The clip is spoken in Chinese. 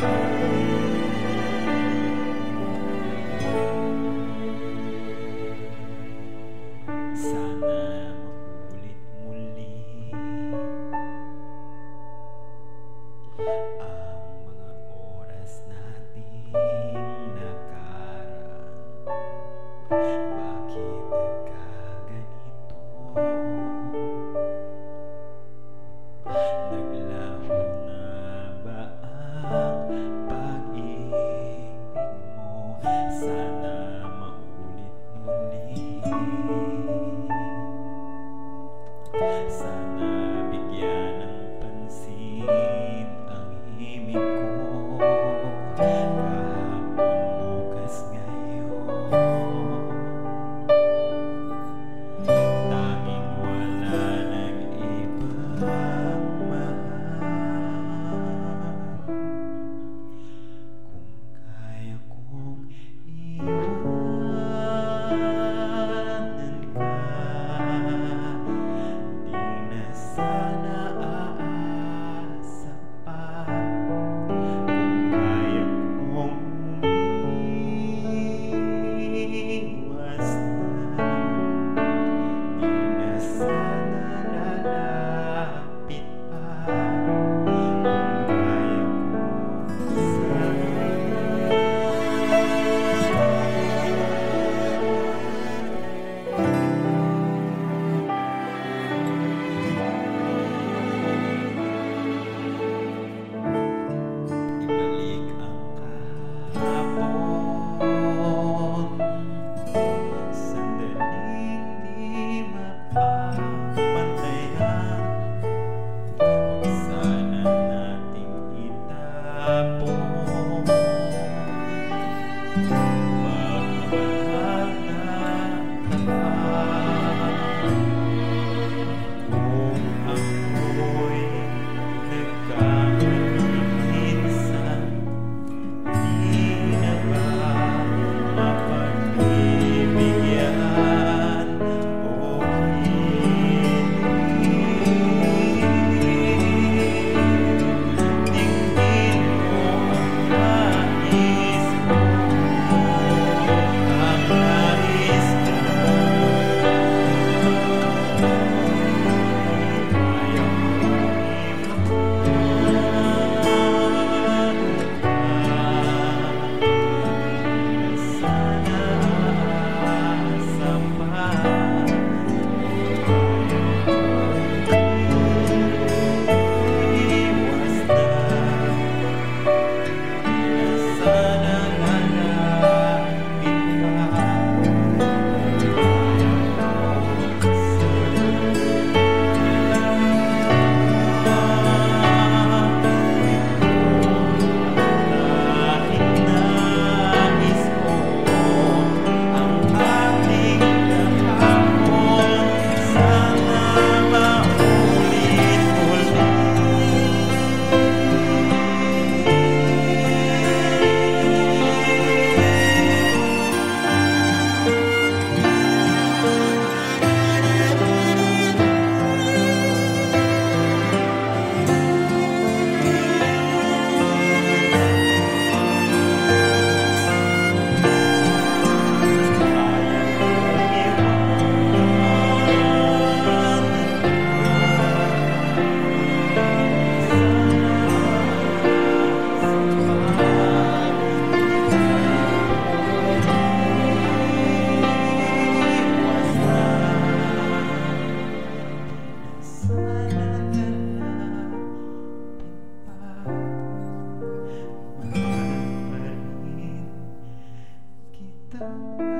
thank Santa.